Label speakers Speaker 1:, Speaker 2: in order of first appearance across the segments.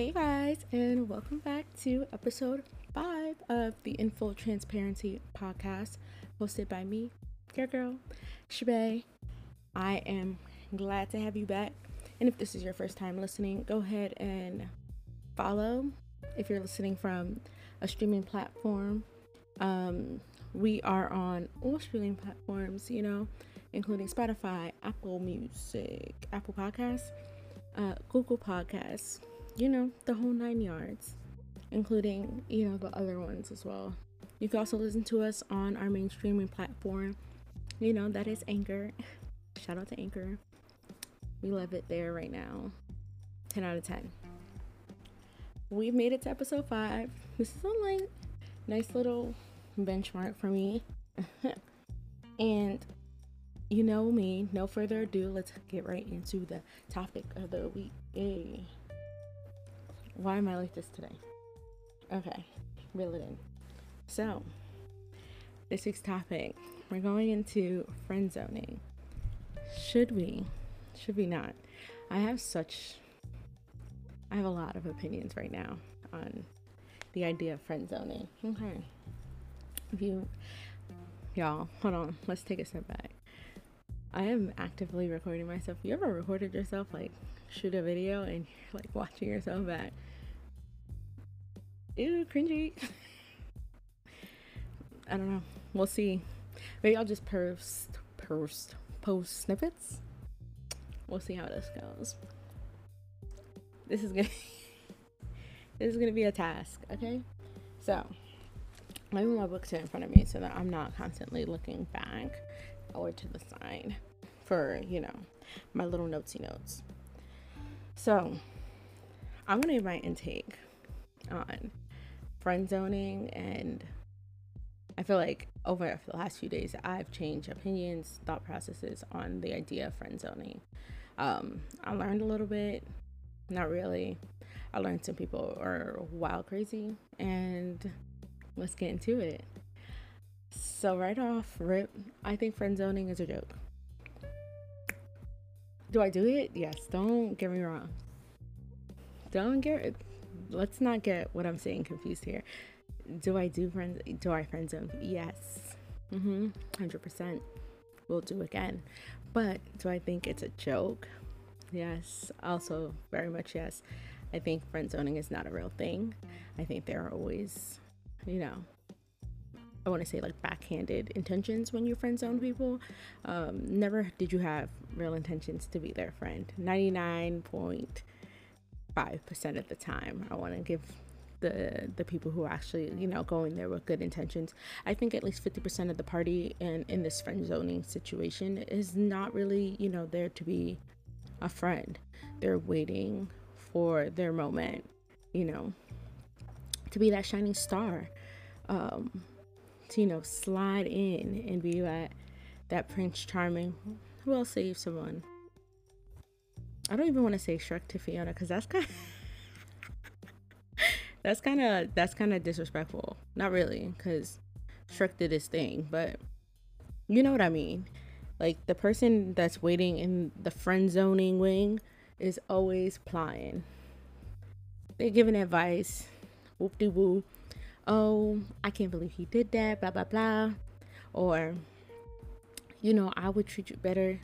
Speaker 1: Hey guys, and welcome back to episode five of the In Full Transparency podcast, hosted by me, your girl, Shabe. I am glad to have you back. And if this is your first time listening, go ahead and follow if you're listening from a streaming platform. Um, we are on all streaming platforms, you know, including Spotify, Apple Music, Apple Podcasts, uh, Google Podcasts, you know, the whole nine yards, including, you know, the other ones as well. You can also listen to us on our main streaming platform. You know, that is Anchor. Shout out to Anchor. We love it there right now. 10 out of 10. We've made it to episode 5. This is a like nice little benchmark for me. and you know me, no further ado, let's get right into the topic of the week. Hey. Why am I like this today? Okay, reel it in. So, this week's topic, we're going into friend zoning. Should we? Should we not? I have such I have a lot of opinions right now on the idea of friend zoning. Okay. If you y'all, hold on, let's take a step back. I am actively recording myself. You ever recorded yourself like shoot a video and you're like watching yourself back? Ew, cringy. I don't know. We'll see. Maybe I'll just post post post snippets. We'll see how this goes. This is gonna this is gonna be a task, okay? So I have my books in front of me so that I'm not constantly looking back or to the side for, you know, my little notesy notes. So I'm gonna give my intake on friend zoning and I feel like over the last few days I've changed opinions, thought processes on the idea of friend zoning. Um, I learned a little bit, not really. I learned some people are wild crazy, and let's get into it. So right off rip, I think friend zoning is a joke. Do I do it? Yes. Don't get me wrong. Don't get. Let's not get what I'm saying confused here. Do I do friends? Do I friend zone? Yes. Mm-hmm. Hundred percent. We'll do again. But do I think it's a joke? Yes. Also, very much yes. I think friend zoning is not a real thing. I think there are always, you know, I want to say like backhanded intentions when you friend zone people. Um, never did you have real intentions to be their friend. 99.5% of the time, I want to give the the people who actually you know going there with good intentions i think at least 50% of the party in in this friend zoning situation is not really you know there to be a friend they're waiting for their moment you know to be that shining star um to you know slide in and be that that prince charming who else save someone i don't even want to say shrek to fiona because that's kind of that's kind of that's kind of disrespectful. Not really, because Shrek did his thing, but you know what I mean. Like the person that's waiting in the friend zoning wing is always plying. They're giving advice, whoop de woo. Oh, I can't believe he did that, blah blah blah. Or, you know, I would treat you better.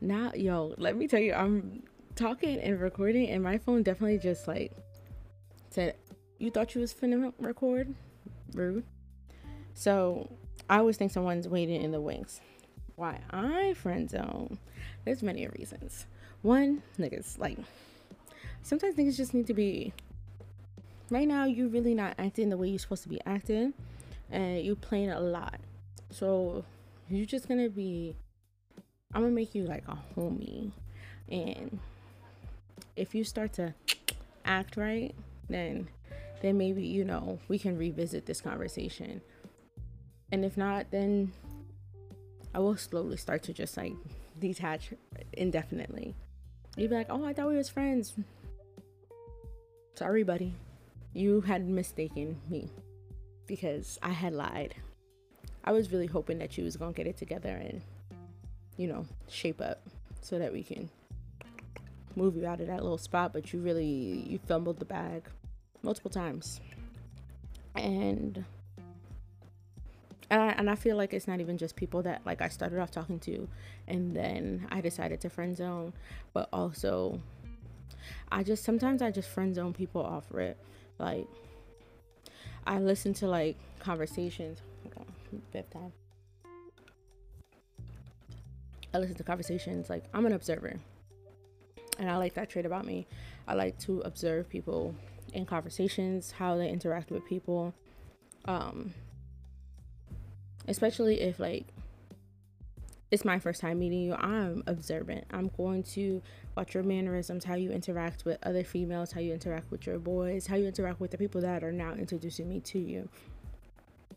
Speaker 1: Now, yo, let me tell you, I'm talking and recording, and my phone definitely just like said, You thought you was finna record? Rude. So I always think someone's waiting in the wings. Why I friend zone? There's many reasons. One, niggas, like sometimes niggas just need to be right now you're really not acting the way you're supposed to be acting and you're playing a lot. So you're just gonna be I'm gonna make you like a homie. And if you start to act right, then then maybe you know we can revisit this conversation and if not then i will slowly start to just like detach indefinitely you'd be like oh i thought we was friends sorry buddy you had mistaken me because i had lied i was really hoping that you was gonna get it together and you know shape up so that we can move you out of that little spot, but you really you fumbled the bag multiple times. And and I, and I feel like it's not even just people that like I started off talking to and then I decided to friend zone, but also I just sometimes I just friend zone people off rip. Like I listen to like conversations. Fifth time. I listen to conversations like I'm an observer. And I like that trait about me. I like to observe people in conversations, how they interact with people. Um especially if like it's my first time meeting you, I'm observant. I'm going to watch your mannerisms, how you interact with other females, how you interact with your boys, how you interact with the people that are now introducing me to you.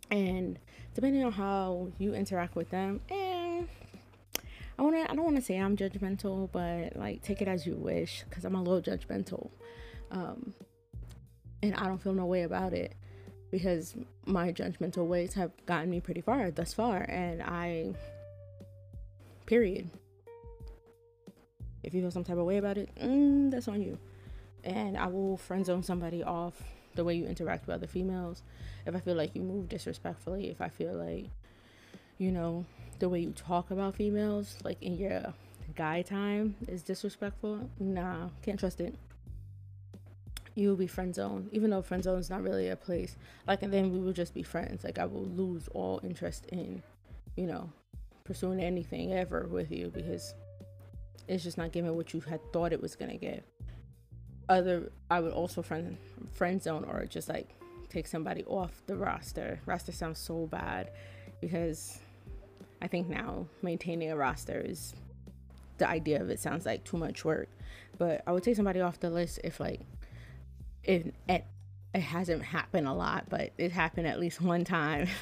Speaker 1: And depending on how you interact with them, and I want to I don't want to say I'm judgmental, but like take it as you wish cuz I'm a little judgmental. Um and I don't feel no way about it because my judgmental ways have gotten me pretty far thus far and I period if you feel some type of way about it mm, that's on you and I will friend zone somebody off the way you interact with other females if I feel like you move disrespectfully if I feel like you know the way you talk about females like in your guy time is disrespectful nah can't trust it you will be friend zone, even though friend zone is not really a place. Like, and then we will just be friends. Like, I will lose all interest in, you know, pursuing anything ever with you because it's just not giving what you had thought it was gonna give. Other, I would also friend friend zone or just like take somebody off the roster. Roster sounds so bad because I think now maintaining a roster is the idea of it sounds like too much work. But I would take somebody off the list if like it, it it hasn't happened a lot, but it happened at least one time.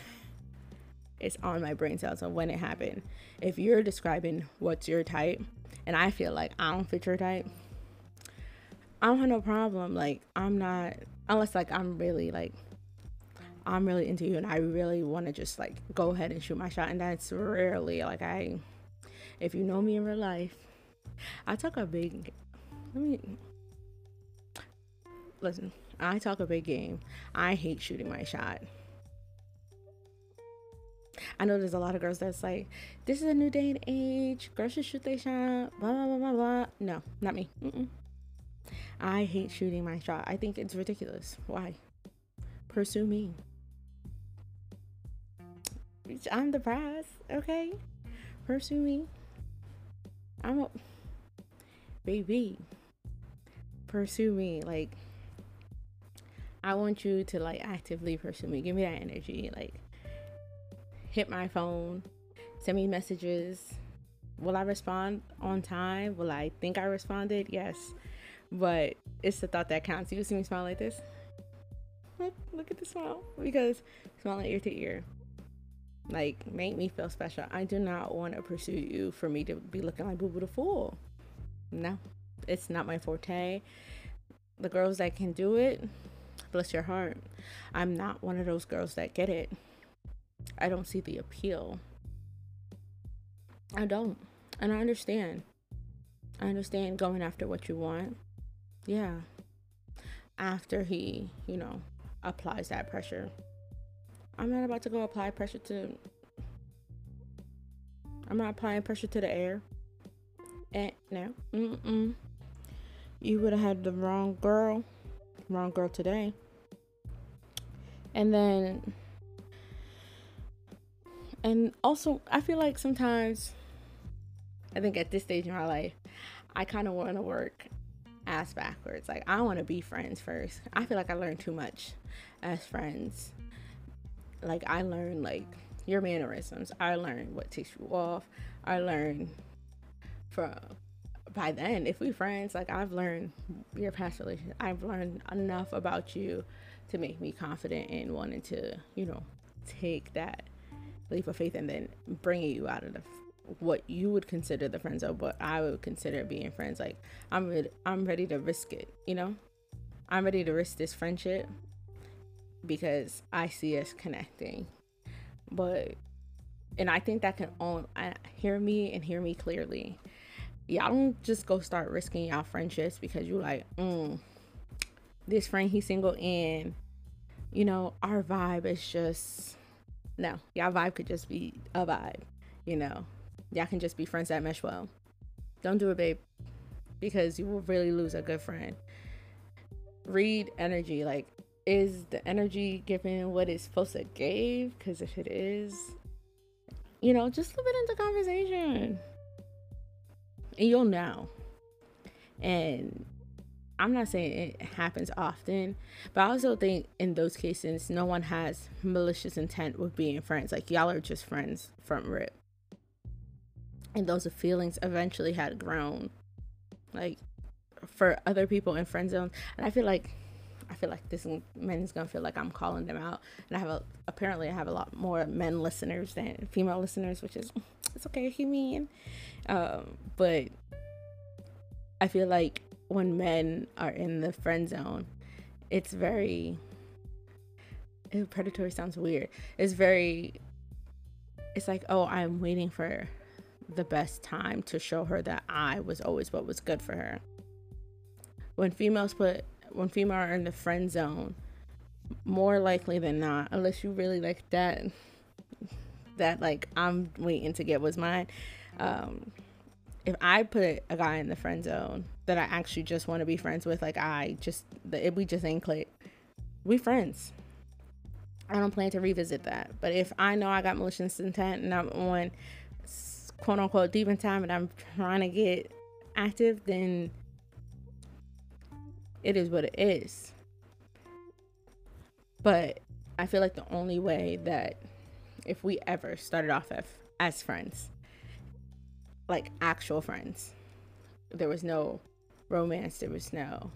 Speaker 1: it's on my brain cells of when it happened. If you're describing what's your type, and I feel like I don't fit your type, I don't have no problem. Like I'm not unless like I'm really like I'm really into you and I really want to just like go ahead and shoot my shot and that's rarely like I if you know me in real life I talk a big let me listen, I talk a big game. I hate shooting my shot. I know there's a lot of girls that's like, this is a new day and age. Girls should shoot their shot. Blah blah blah blah blah. No, not me. Mm-mm. I hate shooting my shot. I think it's ridiculous. Why? Pursue me. I'm the prize. Okay, pursue me. I'm a baby. Pursue me. Like I want you to like actively pursue me. Give me that energy. Like hit my phone, send me messages. Will I respond on time? Will I think I responded? Yes. But it's the thought that counts. You see me smile like this? Look, look at the smile. Because smiling ear to ear. Like, make me feel special. I do not want to pursue you for me to be looking like Boo Boo the Fool. No, it's not my forte. The girls that can do it, bless your heart. I'm not one of those girls that get it. I don't see the appeal. I don't. And I understand. I understand going after what you want. Yeah. After he, you know, applies that pressure. I'm not about to go apply pressure to. I'm not applying pressure to the air. And no. Mm-mm. You would have had the wrong girl wrong girl today. And then, and also, I feel like sometimes, I think at this stage in my life, I kind of want to work ass backwards. Like, I want to be friends first. I feel like I learned too much as friends. Like, I learned, like, your mannerisms. I learned what takes you off. I learned from by then, if we friends, like I've learned your past relationship, I've learned enough about you to make me confident in wanting to, you know, take that leap of faith and then bringing you out of the what you would consider the friends of what I would consider being friends. Like I'm ready, I'm ready to risk it. You know, I'm ready to risk this friendship because I see us connecting. But and I think that can own I, hear me and hear me clearly y'all don't just go start risking y'all friendships because you like, mm, this friend he's single and you know, our vibe is just no, y'all vibe could just be a vibe, you know. Y'all can just be friends that mesh well. Don't do it, babe, because you will really lose a good friend. Read energy. Like, is the energy giving what it's supposed to give? Because if it is, you know, just slip it into conversation. And you'll know. And I'm not saying it happens often, but I also think in those cases, no one has malicious intent with being friends. Like, y'all are just friends from rip. And those feelings eventually had grown. Like, for other people in friend zones. And I feel like I feel like this men is gonna feel like I'm calling them out, and I have a apparently I have a lot more men listeners than female listeners, which is it's okay, he mean, um, but I feel like when men are in the friend zone, it's very ew, predatory sounds weird. It's very it's like, oh, I'm waiting for the best time to show her that I was always what was good for her. When females put when female are in the friend zone, more likely than not, unless you really like that that like I'm waiting to get what's mine. Um if I put a guy in the friend zone that I actually just want to be friends with, like I just the if we just ain't click. We friends. I don't plan to revisit that. But if I know I got malicious intent and I'm on quote unquote deep in time and I'm trying to get active, then it is what it is. But I feel like the only way that if we ever started off as, as friends like actual friends. There was no romance, there was no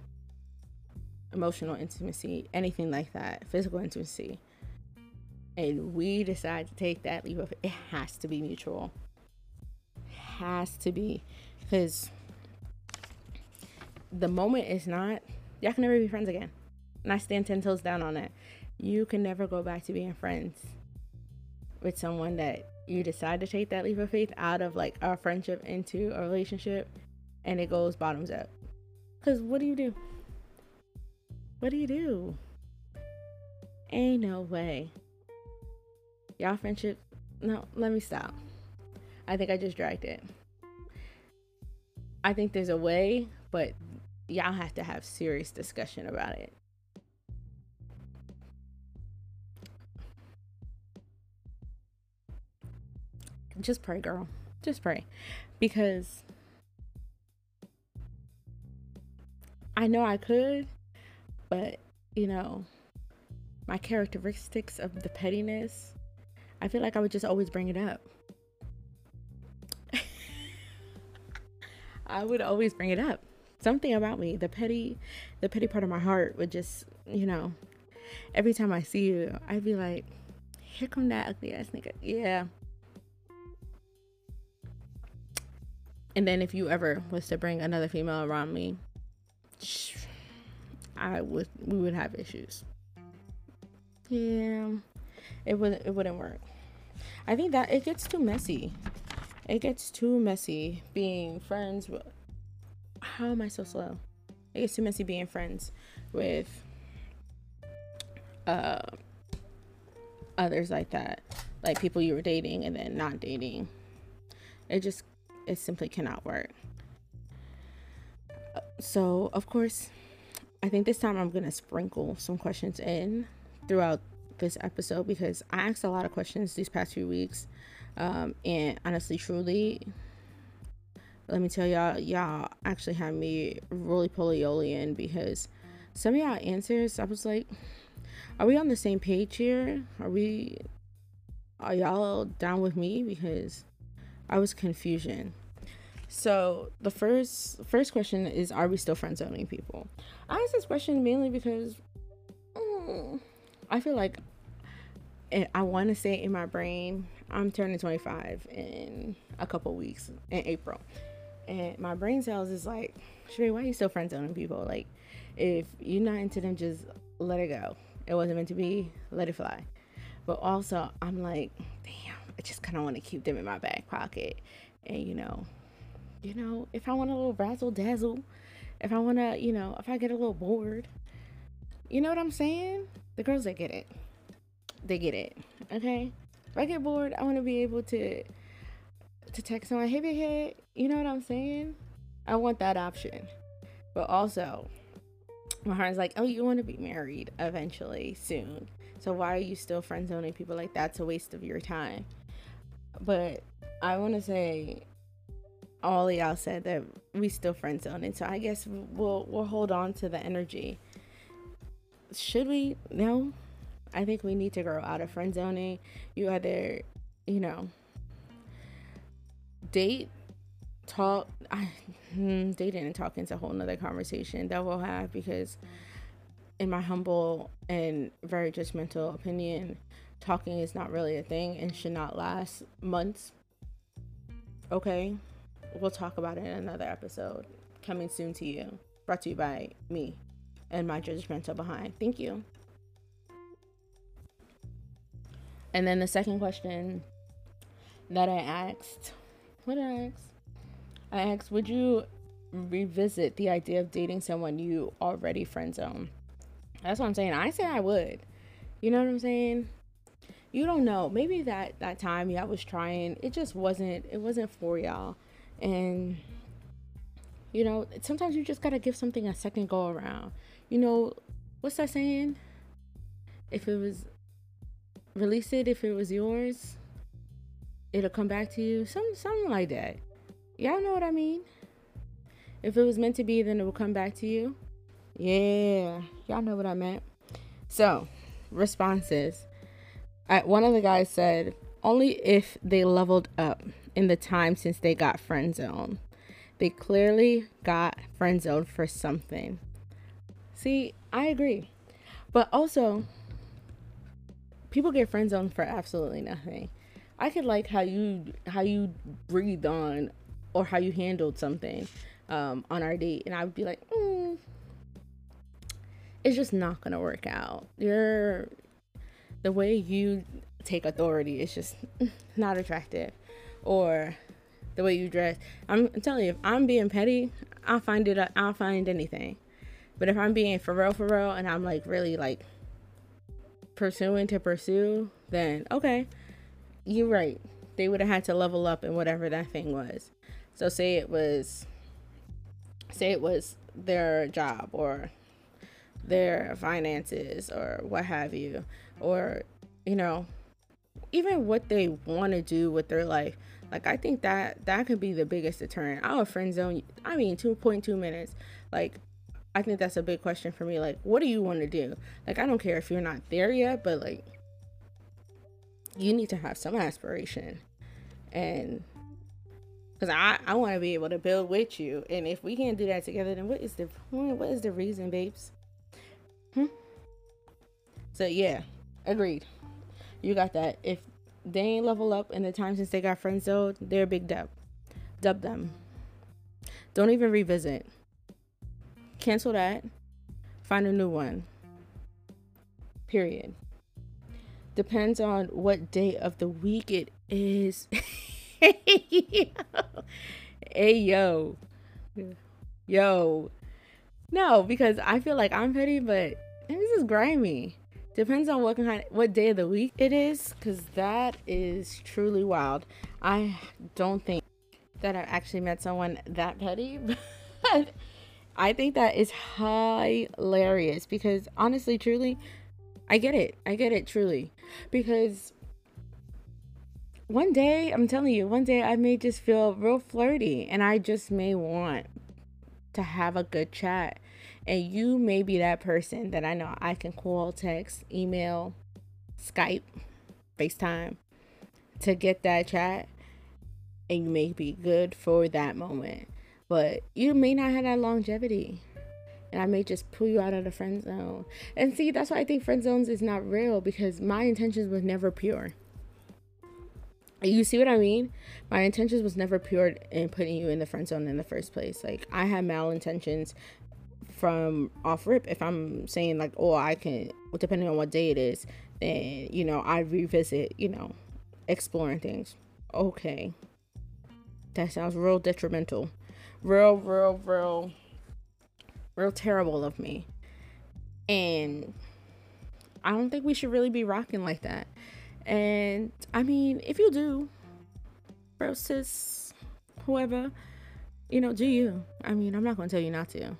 Speaker 1: emotional intimacy, anything like that, physical intimacy. And we decide to take that leap of it has to be mutual. Has to be. Because the moment is not, y'all can never be friends again. And I stand 10 toes down on that. You can never go back to being friends with someone that you decide to take that leap of faith out of like a friendship into a relationship and it goes bottoms up. Because what do you do? What do you do? Ain't no way. Y'all friendship. No, let me stop. I think I just dragged it. I think there's a way, but y'all have to have serious discussion about it. just pray, girl. Just pray. Because I know I could, but you know, my characteristics of the pettiness, I feel like I would just always bring it up. I would always bring it up. Something about me, the petty, the petty part of my heart would just, you know, every time I see you, I'd be like, here come that ugly ass nigga. Yeah, And then if you ever was to bring another female around me, I would we would have issues. Yeah, it would it wouldn't work. I think that it gets too messy. It gets too messy being friends. With, how am I so slow? It gets too messy being friends with uh others like that, like people you were dating and then not dating. It just it simply cannot work. So, of course, I think this time I'm going to sprinkle some questions in throughout this episode because I asked a lot of questions these past few weeks. Um, and honestly, truly, let me tell y'all, y'all actually had me roly poly because some of y'all answers, I was like, are we on the same page here? Are we, are y'all down with me? Because I was confusion. So the first first question is are we still friend zoning people? I ask this question mainly because mm, I feel like I want to say in my brain I'm turning 25 in a couple weeks in April. And my brain cells is like, Sheree, why are you still friend zoning people? Like, if you're not into them, just let it go. It wasn't meant to be. Let it fly. But also, I'm like, damn, I just kind of want to keep them in my back pocket and, you know, you know, if I want a little razzle dazzle, if I want to, you know, if I get a little bored, you know what I'm saying? The girls that get it, they get it. Okay. If I get bored, I want to be able to to text someone, hey, big. You know what I'm saying? I want that option. But also, my heart's like, oh, you want to be married eventually soon. So why are you still friend zoning people like that's a waste of your time? But I want to say, all y'all said that we still friend zoning. So I guess we'll we'll hold on to the energy. Should we? No. I think we need to grow out of friend zoning. You either, you know, date, talk. I, hmm, dating and talking is a whole nother conversation that we'll have because, in my humble and very judgmental opinion, talking is not really a thing and should not last months. Okay, we'll talk about it in another episode coming soon to you. Brought to you by me and my judgmental behind. Thank you. And then the second question that I asked what did I ask? I asked, would you revisit the idea of dating someone you already friend zone? That's what I'm saying. I say I would. You know what I'm saying? You don't know. Maybe that that time y'all was trying, it just wasn't. It wasn't for y'all, and you know sometimes you just gotta give something a second go around. You know what's that saying? If it was release it if it was yours it'll come back to you. Some something like that. Y'all know what I mean? If it was meant to be, then it will come back to you. Yeah, y'all know what I meant. So, responses. I, one of the guys said, only if they leveled up in the time since they got friend zone. They clearly got friend zone for something. See, I agree. But also, people get friend zone for absolutely nothing. I could like how you how you breathed on or how you handled something um, on our date, and I would be like, mm, it's just not gonna work out. You're the way you take authority is just not attractive, or the way you dress. I'm, telling you, if I'm being petty, I'll find it. I'll find anything. But if I'm being for real, for real, and I'm like really like pursuing to pursue, then okay, you're right. They would have had to level up in whatever that thing was. So say it was say it was their job or their finances or what have you or you know even what they want to do with their life like i think that that could be the biggest deterrent. Our friend zone i mean 2.2 minutes. Like i think that's a big question for me like what do you want to do? Like i don't care if you're not there yet but like you need to have some aspiration. And because I, I want to be able to build with you. And if we can't do that together then what is the point? what is the reason babes? Hmm? so yeah agreed you got that if they ain't level up in the time since they got friends though they're a big dub dub them don't even revisit cancel that find a new one period depends on what day of the week it is. hey yo. Yo. No, because I feel like I'm petty, but this is grimy. Depends on what kind what day of the week it is, because that is truly wild. I don't think that I've actually met someone that petty, but I think that is hilarious because honestly, truly, I get it. I get it truly. Because one day, I'm telling you, one day I may just feel real flirty and I just may want to have a good chat. And you may be that person that I know I can call, text, email, Skype, FaceTime to get that chat. And you may be good for that moment. But you may not have that longevity and I may just pull you out of the friend zone. And see, that's why I think friend zones is not real because my intentions was never pure. You see what I mean? My intentions was never pure in putting you in the friend zone in the first place. Like I had malintentions from off rip. If I'm saying like, oh, I can, depending on what day it is, then you know I revisit, you know, exploring things. Okay, that sounds real detrimental. real, real, real, real terrible of me. And I don't think we should really be rocking like that. And I mean, if you do, bro, sis, whoever, you know, do you. I mean, I'm not gonna tell you not to.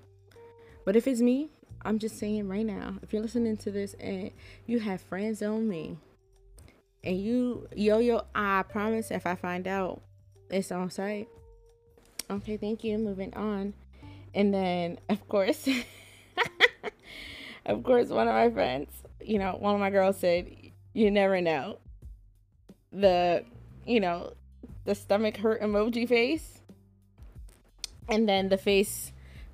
Speaker 1: But if it's me, I'm just saying right now, if you're listening to this and you have friends on me, and you yo yo, I promise if I find out it's on site. Okay, thank you. Moving on. And then of course of course one of my friends, you know, one of my girls said, You never know. The you know, the stomach hurt emoji face. And then the face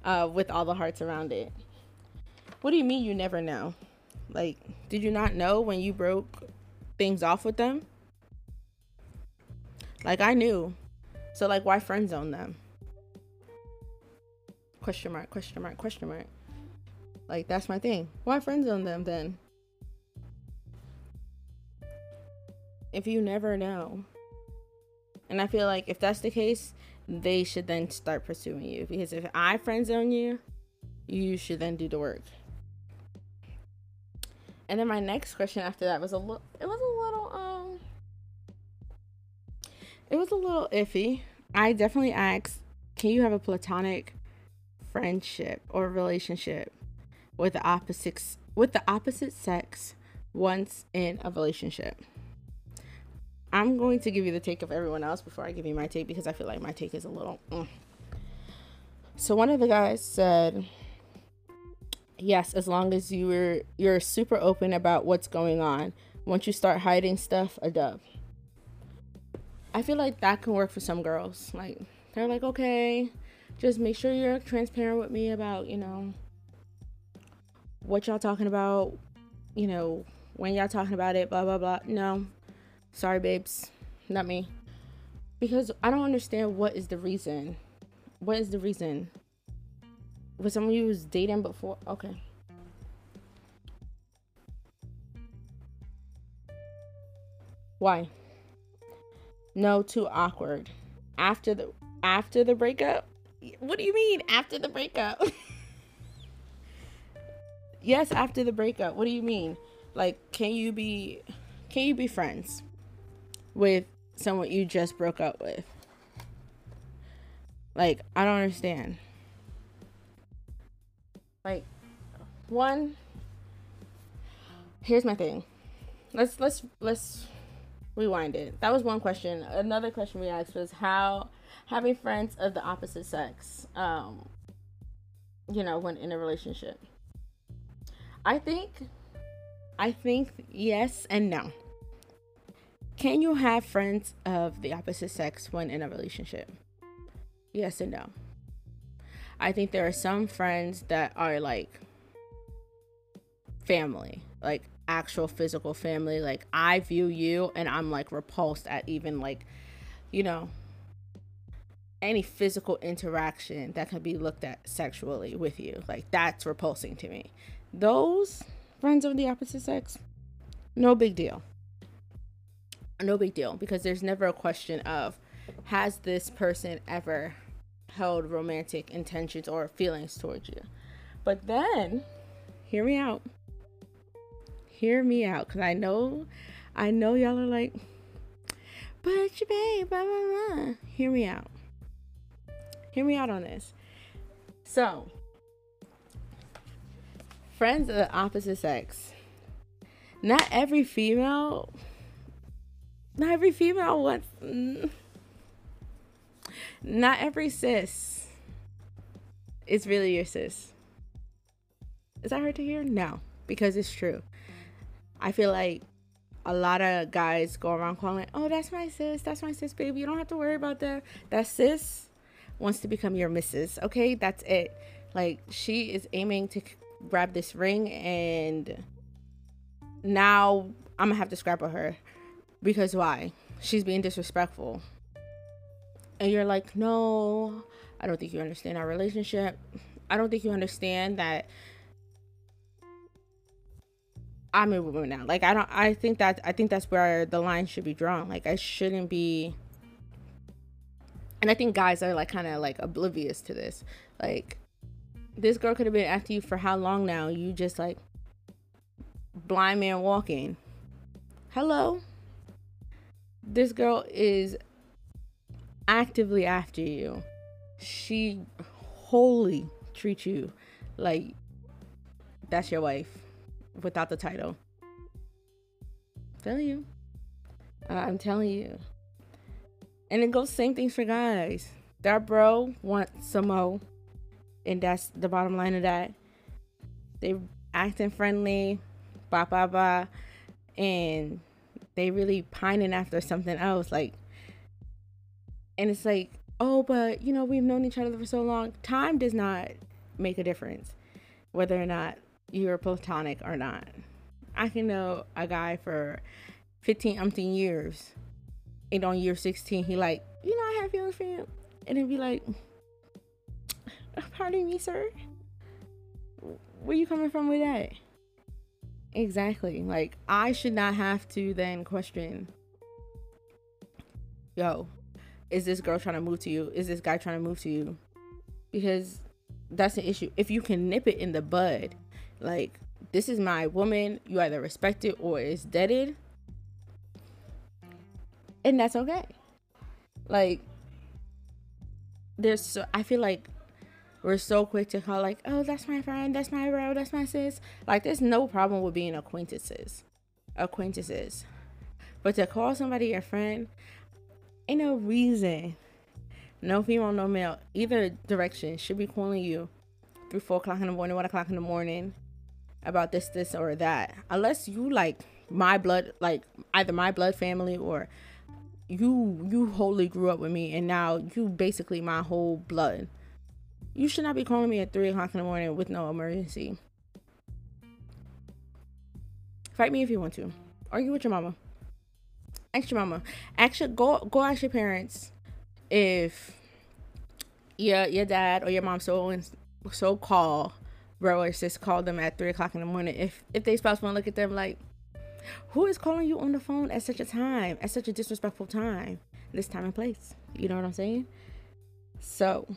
Speaker 1: uh, with all the hearts around it. What do you mean you never know? Like, did you not know when you broke things off with them? Like, I knew. So, like, why friend zone them? Question mark, question mark, question mark. Like, that's my thing. Why friend zone them then? If you never know. And I feel like if that's the case, they should then start pursuing you. Because if I friend zone you, you should then do the work. And then my next question after that was a little it was a little um it was a little iffy. I definitely asked, can you have a platonic friendship or relationship with the opposite with the opposite sex once in a relationship? I'm going to give you the take of everyone else before I give you my take because I feel like my take is a little. Mm. So one of the guys said, "Yes, as long as you were you're super open about what's going on. Once you start hiding stuff, a dub." I feel like that can work for some girls. Like they're like, "Okay, just make sure you're transparent with me about you know what y'all talking about. You know when y'all talking about it. Blah blah blah." No, Sorry, babes. Not me. Because I don't understand what is the reason. What is the reason? Was someone you was dating before? Okay. Why? No, too awkward. After the after the breakup? What do you mean after the breakup? yes, after the breakup. What do you mean? Like can you be can you be friends? With someone you just broke up with. Like, I don't understand. Like, one here's my thing. Let's let's let's rewind it. That was one question. Another question we asked was how having friends of the opposite sex um you know, when in a relationship. I think I think yes and no. Can you have friends of the opposite sex when in a relationship? Yes and no. I think there are some friends that are like family, like actual physical family. Like I view you and I'm like repulsed at even like, you know, any physical interaction that can be looked at sexually with you. Like that's repulsing to me. Those friends of the opposite sex, no big deal no big deal because there's never a question of has this person ever held romantic intentions or feelings towards you. But then, hear me out. Hear me out because I know, I know y'all are like, but you babe, blah, blah, blah. Hear me out. Hear me out on this. So, friends of the opposite sex. Not every female not every female wants. Mm, not every sis is really your sis. Is that hard to hear? No, because it's true. I feel like a lot of guys go around calling, "Oh, that's my sis. That's my sis, baby. You don't have to worry about that. That sis wants to become your missus. Okay, that's it. Like she is aiming to grab this ring, and now I'm gonna have to scrap with her because why? She's being disrespectful. And you're like, no, I don't think you understand our relationship. I don't think you understand that I'm a woman now. Like I don't I think that I think that's where the line should be drawn. Like I shouldn't be and I think guys are like kind of like oblivious to this. Like this girl could have been after you for how long now? You just like blind man walking. Hello. This girl is actively after you. She wholly treats you like that's your wife without the title. Telling you. Uh, I'm telling you. And it goes same things for guys. That bro wants some more. And that's the bottom line of that. They acting friendly, blah blah blah. And they really pining after something else. Like and it's like, oh, but you know, we've known each other for so long. Time does not make a difference whether or not you're platonic or not. I can know a guy for 15 umpteen years and on year 16 he like you know i have feelings for you and then be like pardon me sir where you coming from with that exactly. Like i should not have to then question yo is this girl trying to move to you? Is this guy trying to move to you? Because that's an issue. If you can nip it in the bud like this is my woman you either respect it or it's deaded and that's okay. Like there's so I feel like we're so quick to call like, oh, that's my friend, that's my bro, that's my sis. Like there's no problem with being acquaintances. Acquaintances. But to call somebody your friend, ain't no reason. No female, no male, either direction should be calling you through four o'clock in the morning, one o'clock in the morning about this, this, or that. Unless you like my blood, like either my blood family or you you wholly grew up with me and now you basically my whole blood you should not be calling me at three o'clock in the morning with no emergency. Fight me if you want to. Argue with your mama. Ask your mama. Actually go go ask your parents if your your dad or your mom so so call bro or sis call them at three o'clock in the morning. If if they spouse want to look at them like who is calling you on the phone at such a time, at such a disrespectful time, this time and place? You know what I'm saying? So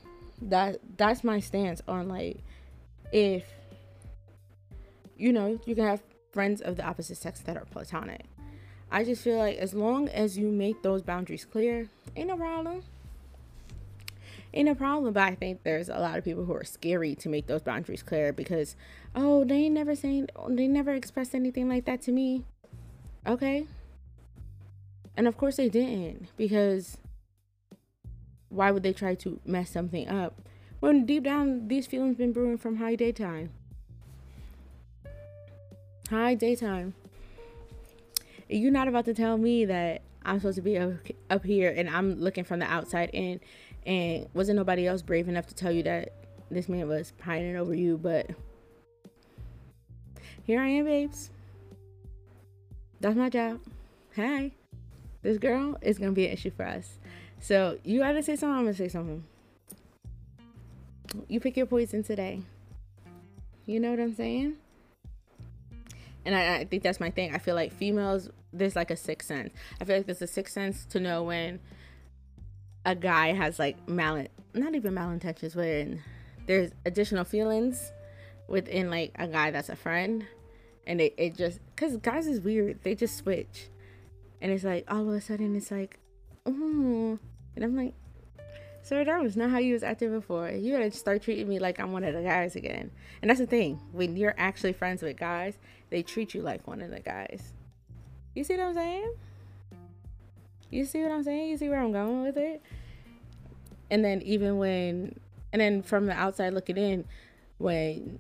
Speaker 1: that that's my stance on like if you know you can have friends of the opposite sex that are platonic. I just feel like as long as you make those boundaries clear, ain't no problem. Ain't no problem, but I think there's a lot of people who are scary to make those boundaries clear because, oh, they never saying, they never expressed anything like that to me. Okay. And of course they didn't because why would they try to mess something up when deep down these feelings been brewing from high daytime? High daytime. You're not about to tell me that I'm supposed to be up, here and I'm looking from the outside in and wasn't nobody else brave enough to tell you that this man was pining over you, but here I am, babes. That's my job. Hi. This girl is gonna be an issue for us. So you gotta say something, I'm gonna say something. You pick your poison today. You know what I'm saying? And I, I think that's my thing. I feel like females, there's like a sixth sense. I feel like there's a sixth sense to know when a guy has like mal not even malintentions, when there's additional feelings within like a guy that's a friend and it, it just because guys is weird they just switch and it's like all of a sudden it's like oh and i'm like sir that was not how you was acting before. You gotta start treating me like i'm one of the guys again. And that's the thing. When you're actually friends with guys they treat you like one of the guys. You see what i'm saying? You see what i'm saying? You see where i'm going with it? And then even when and then from the outside looking in when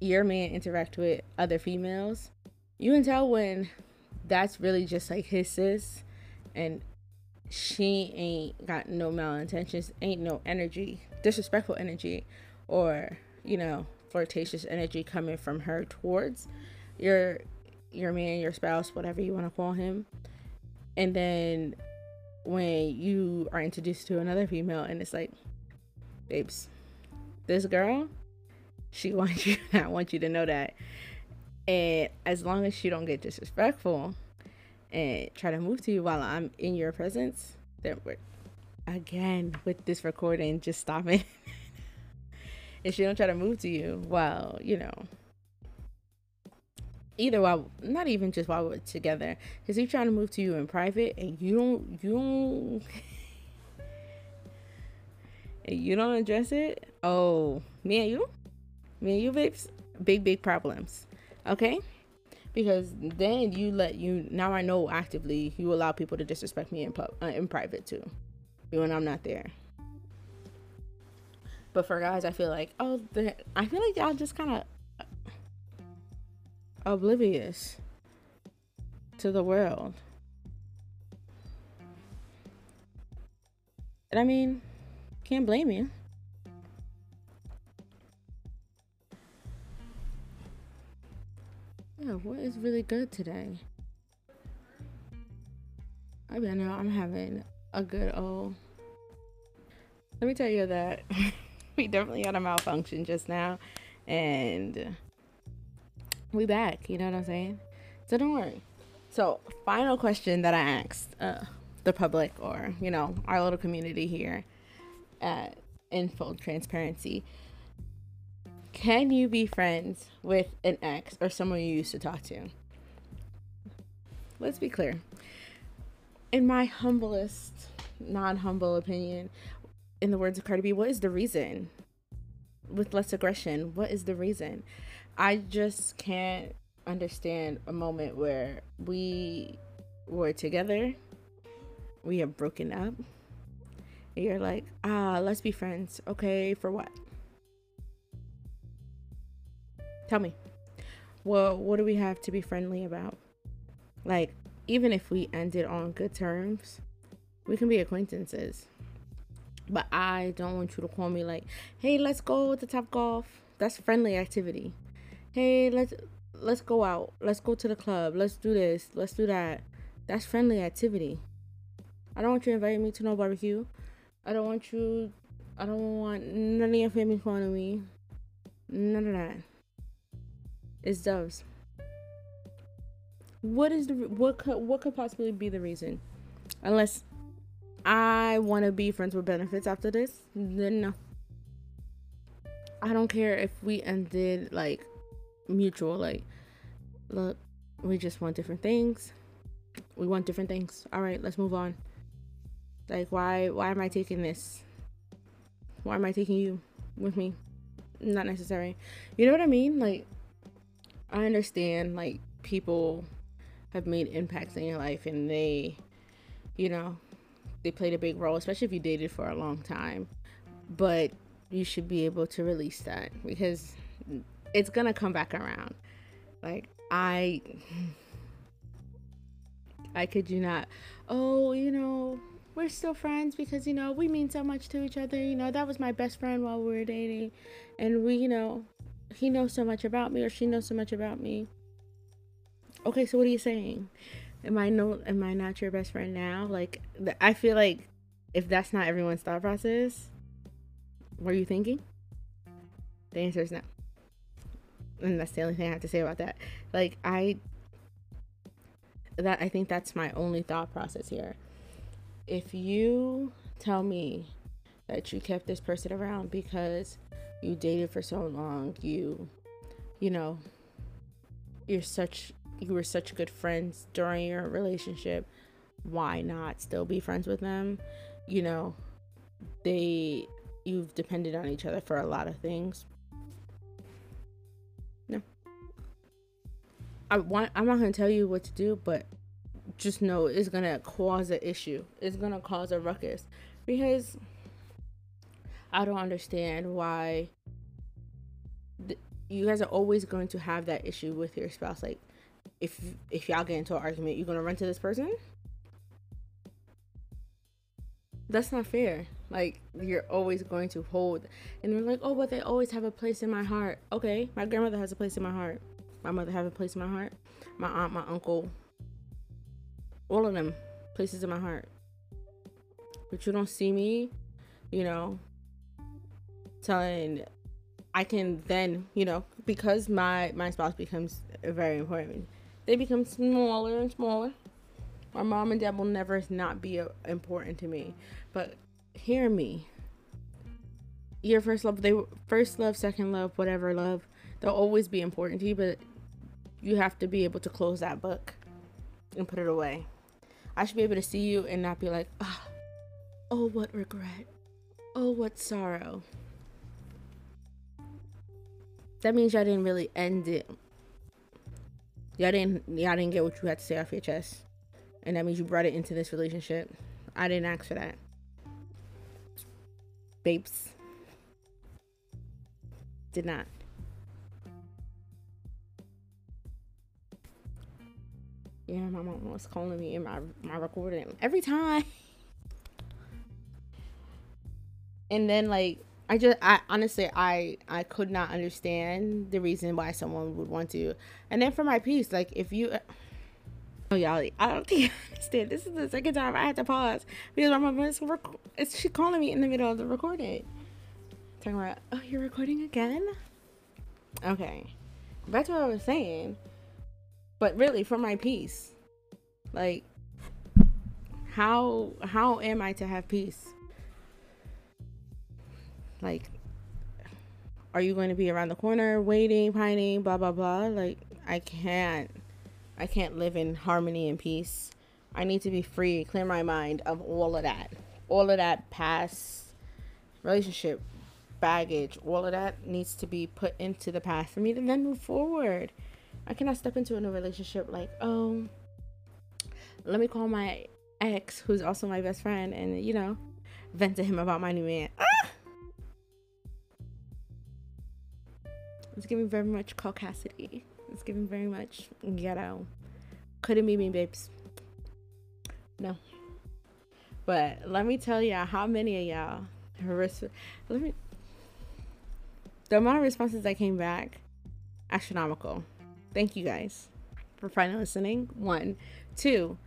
Speaker 1: your man interact with other females, you can tell when that's really just like his sis and she ain't got no malintentions, ain't no energy, disrespectful energy or, you know, flirtatious energy coming from her towards your your man, your spouse, whatever you want to call him. And then when you are introduced to another female and it's like, babes, this girl, she wants you. I want you to know that. And as long as she don't get disrespectful and try to move to you while I'm in your presence, then we're again with this recording. Just stop it. if she don't try to move to you, well, you know, either while not even just while we're together, because he's trying to move to you in private and you don't you don't and you don't address it. Oh, me and you, me and you, babes, big big problems. Okay because then you let you now I know actively you allow people to disrespect me in pub uh, in private too, when I'm not there. But for guys, I feel like oh, I feel like y'all just kind of oblivious to the world. And I mean, can't blame you. Yeah, what is really good today? I mean, I know I'm having a good old. Let me tell you that we definitely had a malfunction just now, and we back. You know what I'm saying? So don't worry. So, final question that I asked uh, the public, or you know, our little community here at In Full Transparency can you be friends with an ex or someone you used to talk to? Let's be clear. In my humblest, non humble opinion, in the words of Cardi B, what is the reason? With less aggression, what is the reason? I just can't understand a moment where we were together, we have broken up, and you're like, ah, let's be friends. Okay, for what? Tell me. Well, what do we have to be friendly about? Like, even if we ended on good terms, we can be acquaintances. But I don't want you to call me like, "Hey, let's go to Topgolf." That's friendly activity. Hey, let's let's go out. Let's go to the club. Let's do this. Let's do that. That's friendly activity. I don't want you inviting me to no barbecue. I don't want you. I don't want none of your family calling me. None of that is doves. What is the what could what could possibly be the reason? Unless I want to be friends with benefits after this, then no. I don't care if we ended like mutual. Like, look, we just want different things. We want different things. All right, let's move on. Like, why why am I taking this? Why am I taking you with me? Not necessary. You know what I mean? Like, I understand like people have made impacts in your life and they, you know, they played a big role, especially if you dated for a long time. But you should be able to release that because it's gonna come back around. Like I I could you not, oh, you know, we're still friends because, you know, we mean so much to each other. You know, that was my best friend while we were dating. And we, you know, he knows so much about me or she knows so much about me. Okay, so what are you saying? Am I no am I not your best friend now? Like I feel like if that's not everyone's thought process, what are you thinking? The answer is no. And that's the only thing I have to say about that. Like I that I think that's my only thought process here. If you tell me that you kept this person around because you dated for so long you you know you're such you were such good friends during your relationship. Why not still be friends with them? You know they you've depended on each other for a lot of things. No. I want i'm not going to tell you what to do but just know it's going to cause an issue. It's going to cause a ruckus because I don't understand why th- you guys are always going to have that issue with your spouse. Like, if if y'all get into an argument, you're gonna run to this person. That's not fair. Like you're always going to hold, and they're like, oh, but they always have a place in my heart. Okay, my grandmother has a place in my heart. My mother has a place in my heart. My aunt, my uncle, all of them places in my heart. But you don't see me, you know, telling I can then, you know, because my my spouse becomes very important. They become smaller and smaller. My mom and dad will never not be uh, important to me, but hear me. Your first love, they first love, second love, whatever love, they'll always be important to you, but you have to be able to close that book and put it away. I should be able to see you and not be like, oh, oh, what regret. Oh, what sorrow. That means y'all didn't really end it. Y'all didn't y'all didn't get what you had to say off your chest. And that means you brought it into this relationship. I didn't ask for that. Babes. Did not. Yeah, my mom was calling me in my my recording every time. And then like I just I honestly I I could not understand the reason why someone would want to. And then for my piece, like if you Oh y'all, I don't think I understand. This is the second time I had to pause because my mom is rec- she calling me in the middle of the recording. Talking about, oh, you're recording again? Okay, to what I was saying. But really, for my peace, like, how how am I to have peace? Like, are you going to be around the corner waiting, pining, blah blah blah? Like, I can't I can't live in harmony and peace. I need to be free, clear my mind of all of that. All of that past relationship baggage, all of that needs to be put into the past for me to then move forward. I cannot step into a new relationship like, oh, let me call my ex, who's also my best friend, and you know, vent to him about my new man. It's giving very much caucasity. It's giving very much ghetto. Couldn't be me, babes. No. But let me tell y'all how many of y'all let me the amount of responses that came back astronomical. Thank you guys for finally listening. One. Two.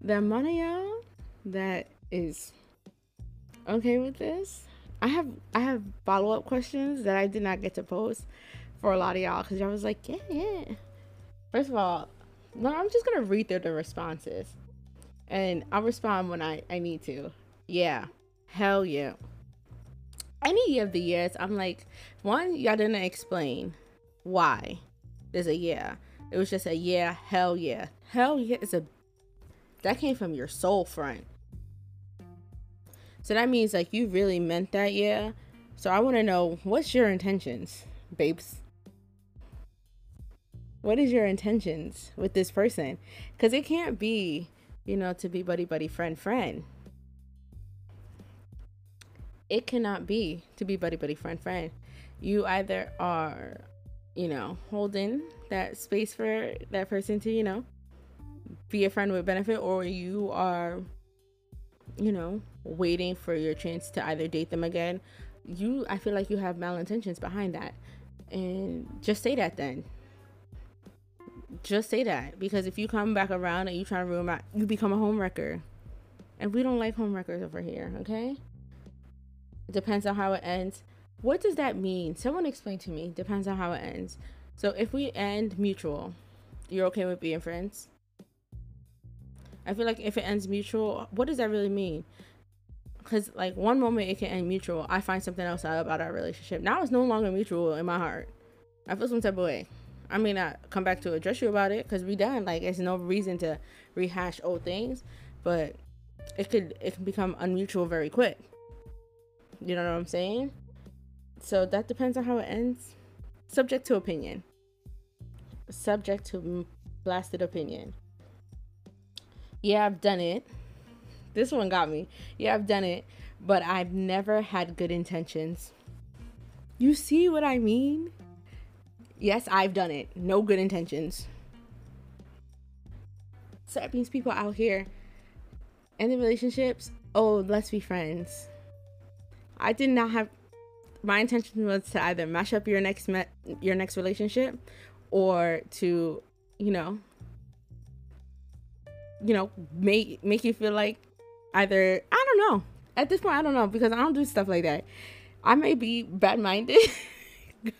Speaker 1: The amount of y'all that is okay with this. I have I have follow up questions that I did not get to post for a lot of y'all because y'all was like, yeah, yeah. First of all, no, I'm just gonna read through the responses, and I'll respond when I I need to. Yeah, hell yeah. Any of the years, I'm like, one, y'all didn't explain why there's a yeah. It was just a yeah, hell yeah, hell yeah is a that came from your soul front. So that means like you really meant that yeah. So I want to know what's your intentions, babes what is your intentions with this person? Because it can't be you know to be buddy buddy friend friend. It cannot be to be buddy buddy friend friend. You either are you know holding that space for that person to you know be a friend with benefit or you are you know waiting for your chance to either date them again. You i feel like you have malintentions behind that. And just say that then just say that because if you come back around and you try to ruin my, you become a homewrecker, and we don't like homewreckers over here. Okay. Depends on how it ends. What does that mean? Someone explain to me. Depends on how it ends. So if we end mutual, you're okay with being friends? I feel like if it ends mutual, what does that really mean? Because like one moment it can end mutual, I find something else out about our relationship. Now it's no longer mutual in my heart. I feel some type of way. I may not come back to address you about it because we done. Like, there's no reason to rehash old things, but it could it can become unmutual very quick. You know what I'm saying? So that depends on how it ends. Subject to opinion. Subject to blasted opinion. Yeah, I've done it. This one got me. Yeah, I've done it, but I've never had good intentions. You see what I mean? Yes, I've done it. No good intentions. So that means people out here in the relationships, oh, let's be friends. I did not have my intention was to either mash up your next met your next relationship or to, you know, you know, make make you feel like either I don't know. At this point I don't know because I don't do stuff like that. I may be bad minded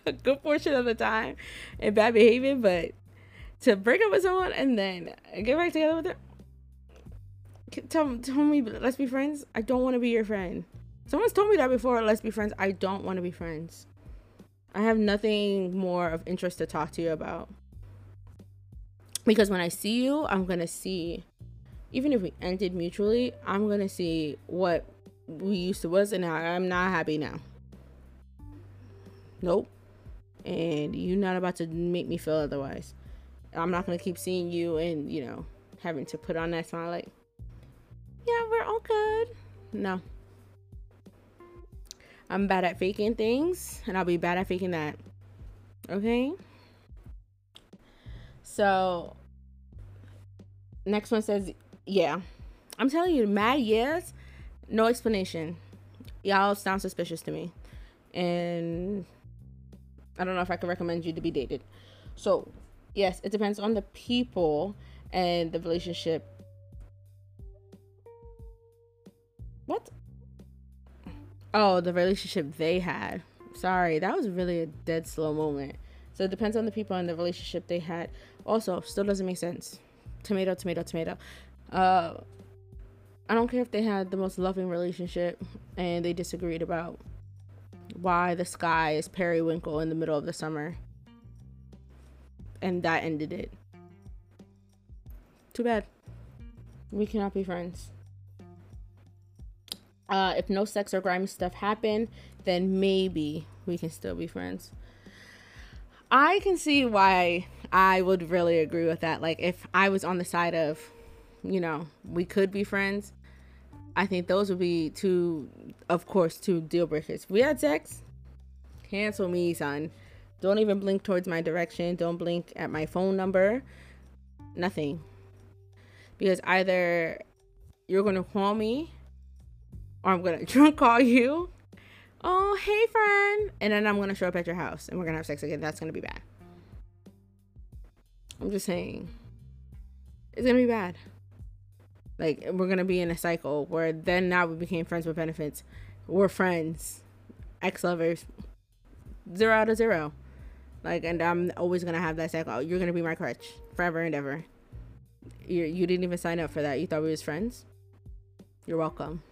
Speaker 1: a good portion of the time in bad behavior, but to break up with someone and then get back together with them, tell, tell me, let's be friends. I don't want to be your friend. Someone's told me that before. Let's be friends. I don't want to be friends. I have nothing more of interest to talk to you about. Because when I see you, I'm going to see, even if we ended mutually, I'm going to see what we used to was and I'm not happy now. Nope. And you're not about to make me feel otherwise. I'm not going to keep seeing you and, you know, having to put on that smile like, yeah, we're all good. No. I'm bad at faking things, and I'll be bad at faking that. Okay? So, next one says, yeah. I'm telling you, mad yes, no explanation. Y'all sound suspicious to me. And I don't know if I can recommend you to be dated. So, yes, it depends on the people and the relationship. What? Oh, the relationship they had. Sorry, that was really a dead slow moment. So it depends on the people and the relationship they had. Also, still doesn't make sense. Tomato, tomato, tomato. Uh, I don't care if they had the most loving relationship and they disagreed about why the sky is periwinkle in the middle of the summer. And that ended it. Too bad. We cannot be friends. Uh, if no sex or grimy stuff happen, then maybe we can still be friends. I can see why I would really agree with that. Like, if I was on the side of, you know, we could be friends, I think those would be two, of course, two deal breakers. We had sex, cancel me, son. Don't even blink towards my direction. Don't blink at my phone number. Nothing. Because either you're going to call me or I'm gonna drunk call you. Oh, hey, friend. And then I'm gonna show up at your house and we're gonna have sex again. That's gonna be bad. I'm just saying. It's gonna be bad. Like, we're gonna be in a cycle where then now we became friends with benefits. We're friends, ex lovers, zero out of zero. Like, and I'm always gonna have that cycle. You're gonna be my crutch forever and ever. You you didn't even sign up for that. You thought we was friends. You're welcome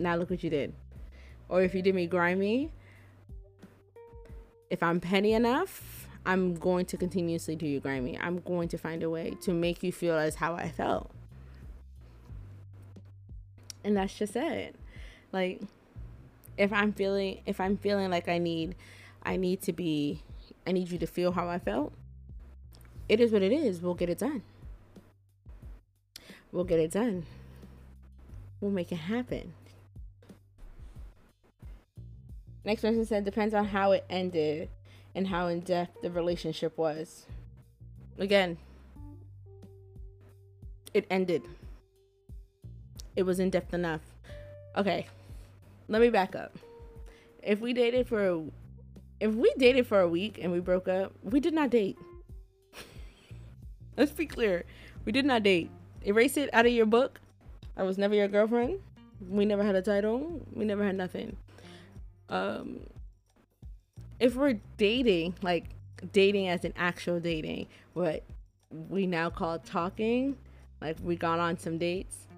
Speaker 1: now look what you did. Or if you did me grimy, if I'm petty enough, I'm going to continuously do you grimy. I'm going to find a way to make you feel as how I felt. And that's just it. Like if I'm feeling if I'm feeling like I need I need to be I need you to feel how I felt. It is what it is. We'll get it done. We'll get it done. We'll make it happen. Next person said depends on how it ended and how in depth the relationship was. Again, it ended. It was in depth enough. Okay, let me back up. If we dated for a, if we dated for a week and we broke up, we did not date. Let's be clear. We did not date. Erase it out of your book. I was never your girlfriend. We never had a title. We never had nothing um if we're dating like dating as an actual dating what we now call talking like we got on some dates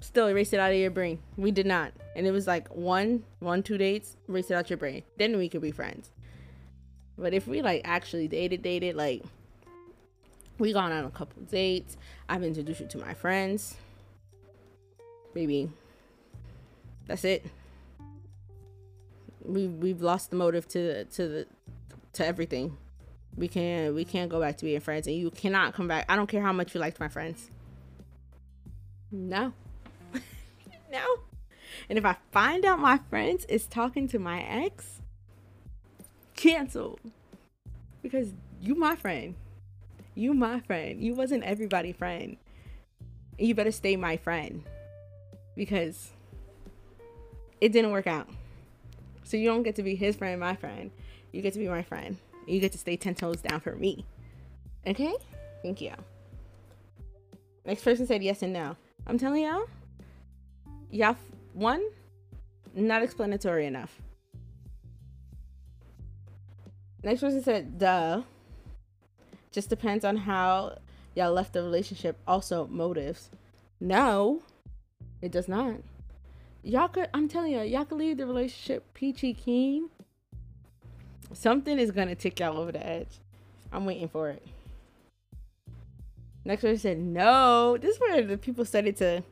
Speaker 1: still erase it out of your brain. We did not. And it was like one one two dates erase it out your brain. Then we could be friends. But if we like actually dated dated like we gone on a couple dates. I've introduced you to my friends. Maybe. That's it. We we've lost the motive to to the to everything. We can we can't go back to being friends, and you cannot come back. I don't care how much you liked my friends. No, no. And if I find out my friends is talking to my ex, cancel. Because you my friend. You my friend. You wasn't everybody friend. You better stay my friend. Because it didn't work out. So you don't get to be his friend, my friend. You get to be my friend. You get to stay 10 toes down for me. Okay? Thank you. Next person said yes and no. I'm telling y'all, y'all, one, not explanatory enough. Next person said, duh. Just depends on how y'all left the relationship. Also, motives. No, it does not. y'all could I'm telling you, y'all could leave the relationship peachy keen. Something is gonna tick y'all over the edge. I'm waiting for it. Next person said no. This is where the people started to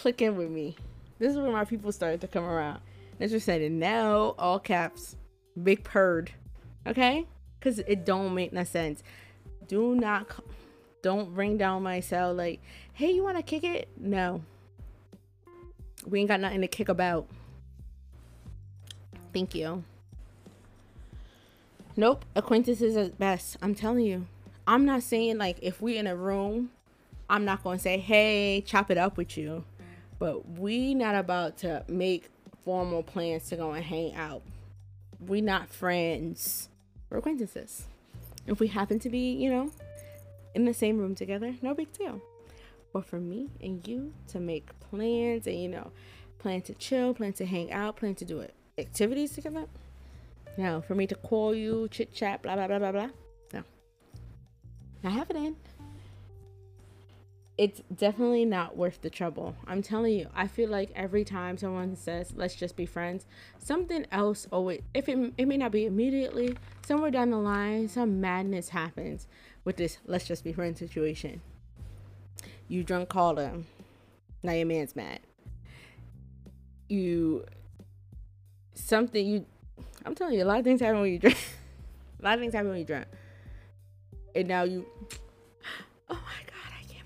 Speaker 1: click in with me. This is where my people started to come around. Next person said no, all caps, big purred. Okay, because it don't make no sense. Do not, don't ring down my cell like, hey, you want to kick it? No, we ain't got nothing to kick about. Thank you. Nope, acquaintances at best. I'm telling you. I'm not saying like if we in a room, I'm not gonna say, hey, chop it up with you. But we not about to make formal plans to go and hang out. We not friends. We're acquaintances. If we happen to be, you know, in the same room together, no big deal. But for me and you to make plans and you know, plan to chill, plan to hang out, plan to do it activities together. No, for me to call you, chit chat, blah blah blah blah blah. No. Not happening. It's definitely not worth the trouble. I'm telling you, I feel like every time someone says, let's just be friends, something else always, if it, it may not be immediately, somewhere down the line, some madness happens with this let's just be friends situation. You drunk called him. Now your man's mad. You, something you, I'm telling you, a lot of things happen when you drink. a lot of things happen when you drink. And now you,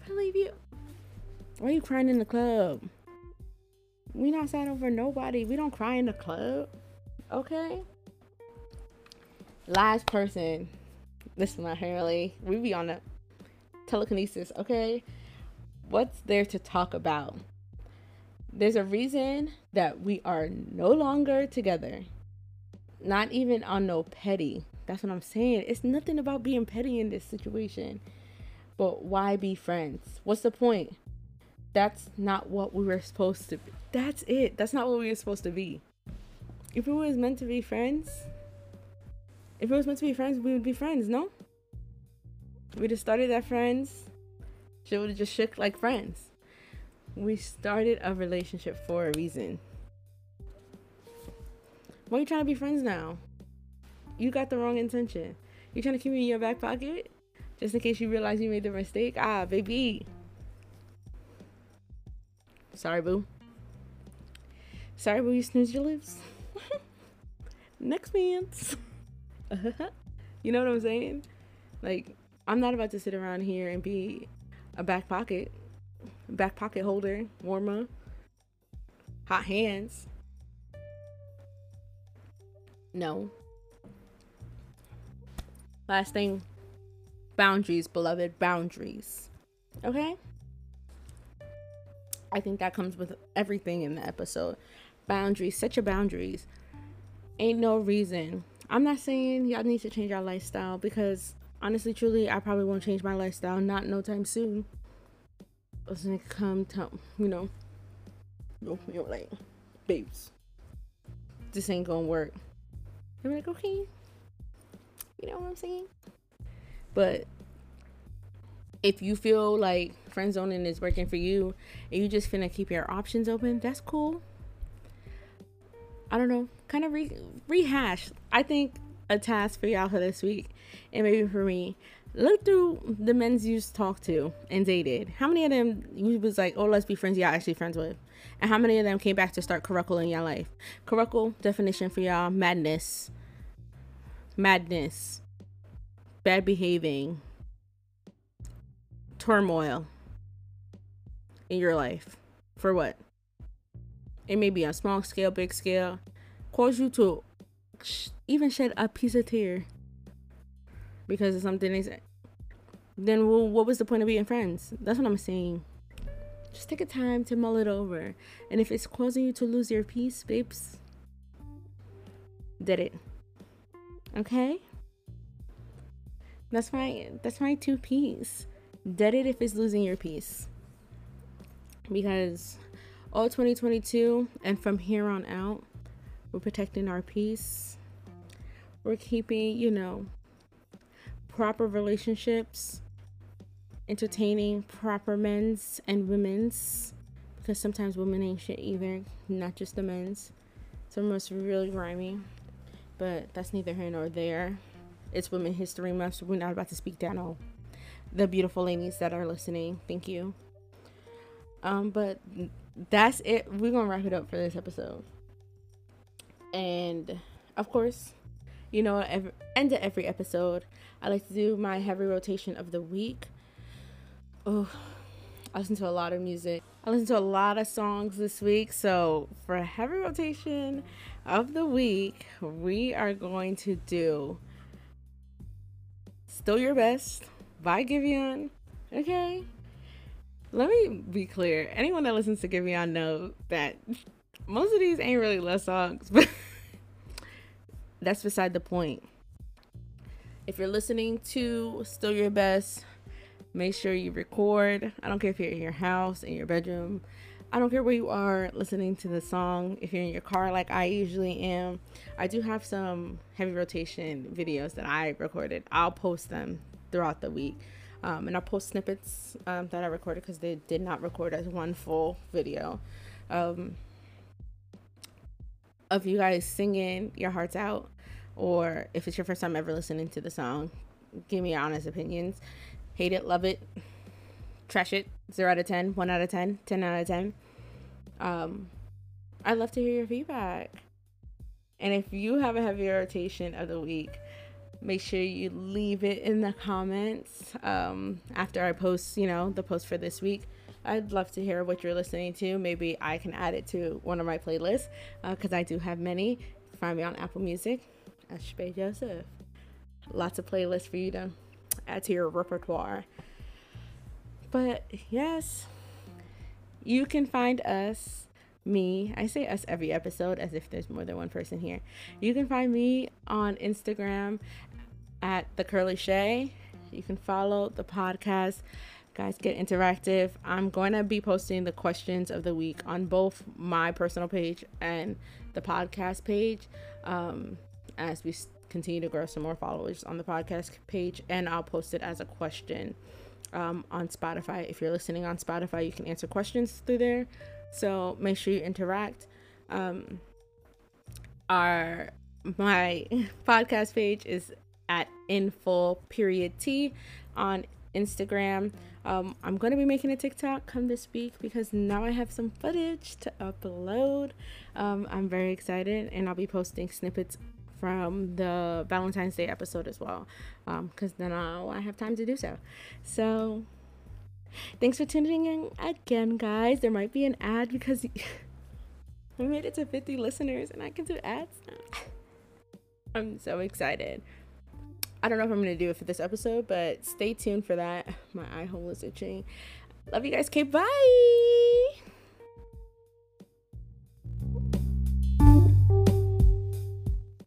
Speaker 1: believe you. Why are you crying in the club? We not sad over nobody. We don't cry in the club. Okay? Last person. this Listen, apparently, we be on a telekinesis, okay? What's there to talk about? There's a reason that we are no longer together. Not even on no petty. That's what I'm saying. It's nothing about being petty in this situation. But why be friends? What's the point? That's not what we were supposed to be. That's it. That's not what we were supposed to be. If it was meant to be friends, if it was meant to be friends, we would be friends, no? We just started as friends. Shit would have just shook like friends. We started a relationship for a reason. Why are you trying to be friends now? You got the wrong intention. You trying to keep me in your back pocket? Just in case you realize you made the mistake. Ah, baby. Sorry, boo. Sorry, boo, you snooze your lips. Next man's. you know what I'm saying? Like, I'm not about to sit around here and be a back pocket, back pocket holder, warmer, hot hands. No. Last thing Boundaries, beloved, boundaries. Okay? I think that comes with everything in the episode. Boundaries, set your boundaries. Ain't no reason. I'm not saying y'all need to change your lifestyle because honestly, truly, I probably won't change my lifestyle not no time soon. It's gonna come time, you know, you know, like, babes, this ain't gonna work. I'm like, okay, you know what I'm saying? But if you feel like friend zoning is working for you and you just finna keep your options open, that's cool. I don't know, kind of re- rehash. I think a task for y'all for this week and maybe for me. Look through the men's you talked to and dated. How many of them you was like, oh, let's be friends, y'all actually friends with? And how many of them came back to start Karuckle in your life? Karuckle definition for y'all madness. Madness bad behaving, turmoil in your life. For what? It may be on small scale, big scale, cause you to even shed a piece of tear because of something they. Then well, what was the point of being friends? That's what I'm saying. Just take a time to mull it over. And if it's causing you to lose your peace, babes, did it. Okay? That's my that's my two piece. Dead it if it's losing your peace. Because all 2022 and from here on out, we're protecting our peace. We're keeping, you know, proper relationships, entertaining proper men's and women's because sometimes women ain't shit either, not just the men's. Of us really grimy, but that's neither here nor there. It's Women History Month, so we're not about to speak down on the beautiful ladies that are listening. Thank you. Um, but that's it. We're gonna wrap it up for this episode. And of course, you know, every, end of every episode, I like to do my heavy rotation of the week. Oh, I listen to a lot of music. I listen to a lot of songs this week. So for a heavy rotation of the week, we are going to do Still Your Best by Giveon. Okay. Let me be clear. Anyone that listens to Giveon know that most of these ain't really love songs, but that's beside the point. If you're listening to Still Your Best, make sure you record. I don't care if you're in your house, in your bedroom. I don't care where you are listening to the song. If you're in your car, like I usually am, I do have some heavy rotation videos that I recorded. I'll post them throughout the week. Um, and I'll post snippets um, that I recorded because they did not record as one full video. Um, of you guys singing your hearts out, or if it's your first time ever listening to the song, give me your honest opinions. Hate it, love it, trash it, 0 out of 10, 1 out of 10, 10 out of 10. Um, I'd love to hear your feedback. And if you have a heavy rotation of the week, make sure you leave it in the comments um, after I post, you know, the post for this week. I'd love to hear what you're listening to. Maybe I can add it to one of my playlists because uh, I do have many. Find me on Apple Music, Ashbay Joseph. Lots of playlists for you to add to your repertoire. But yes, you can find us, me. I say us every episode as if there's more than one person here. You can find me on Instagram at the Curly Shay. You can follow the podcast guys get interactive i'm going to be posting the questions of the week on both my personal page and the podcast page um, as we continue to grow some more followers on the podcast page and i'll post it as a question um, on spotify. If you're listening on spotify you can answer questions through there. So make sure you interact. Um, our my podcast page is at info period t on instagram. Um, I'm to be making a TikTok come this week because now I have some footage to upload. Um, I'm very excited and I'll be posting snippets from the Valentine's Day episode as well because um, then I'll I have time to do so. So thanks for tuning in again, guys. There might be an ad because we made it to 50 listeners and I can do ads now. I'm so excited. I don't know if I'm gonna do it for this episode, but stay tuned for that. My eye hole is itching. Love you guys. Okay, bye.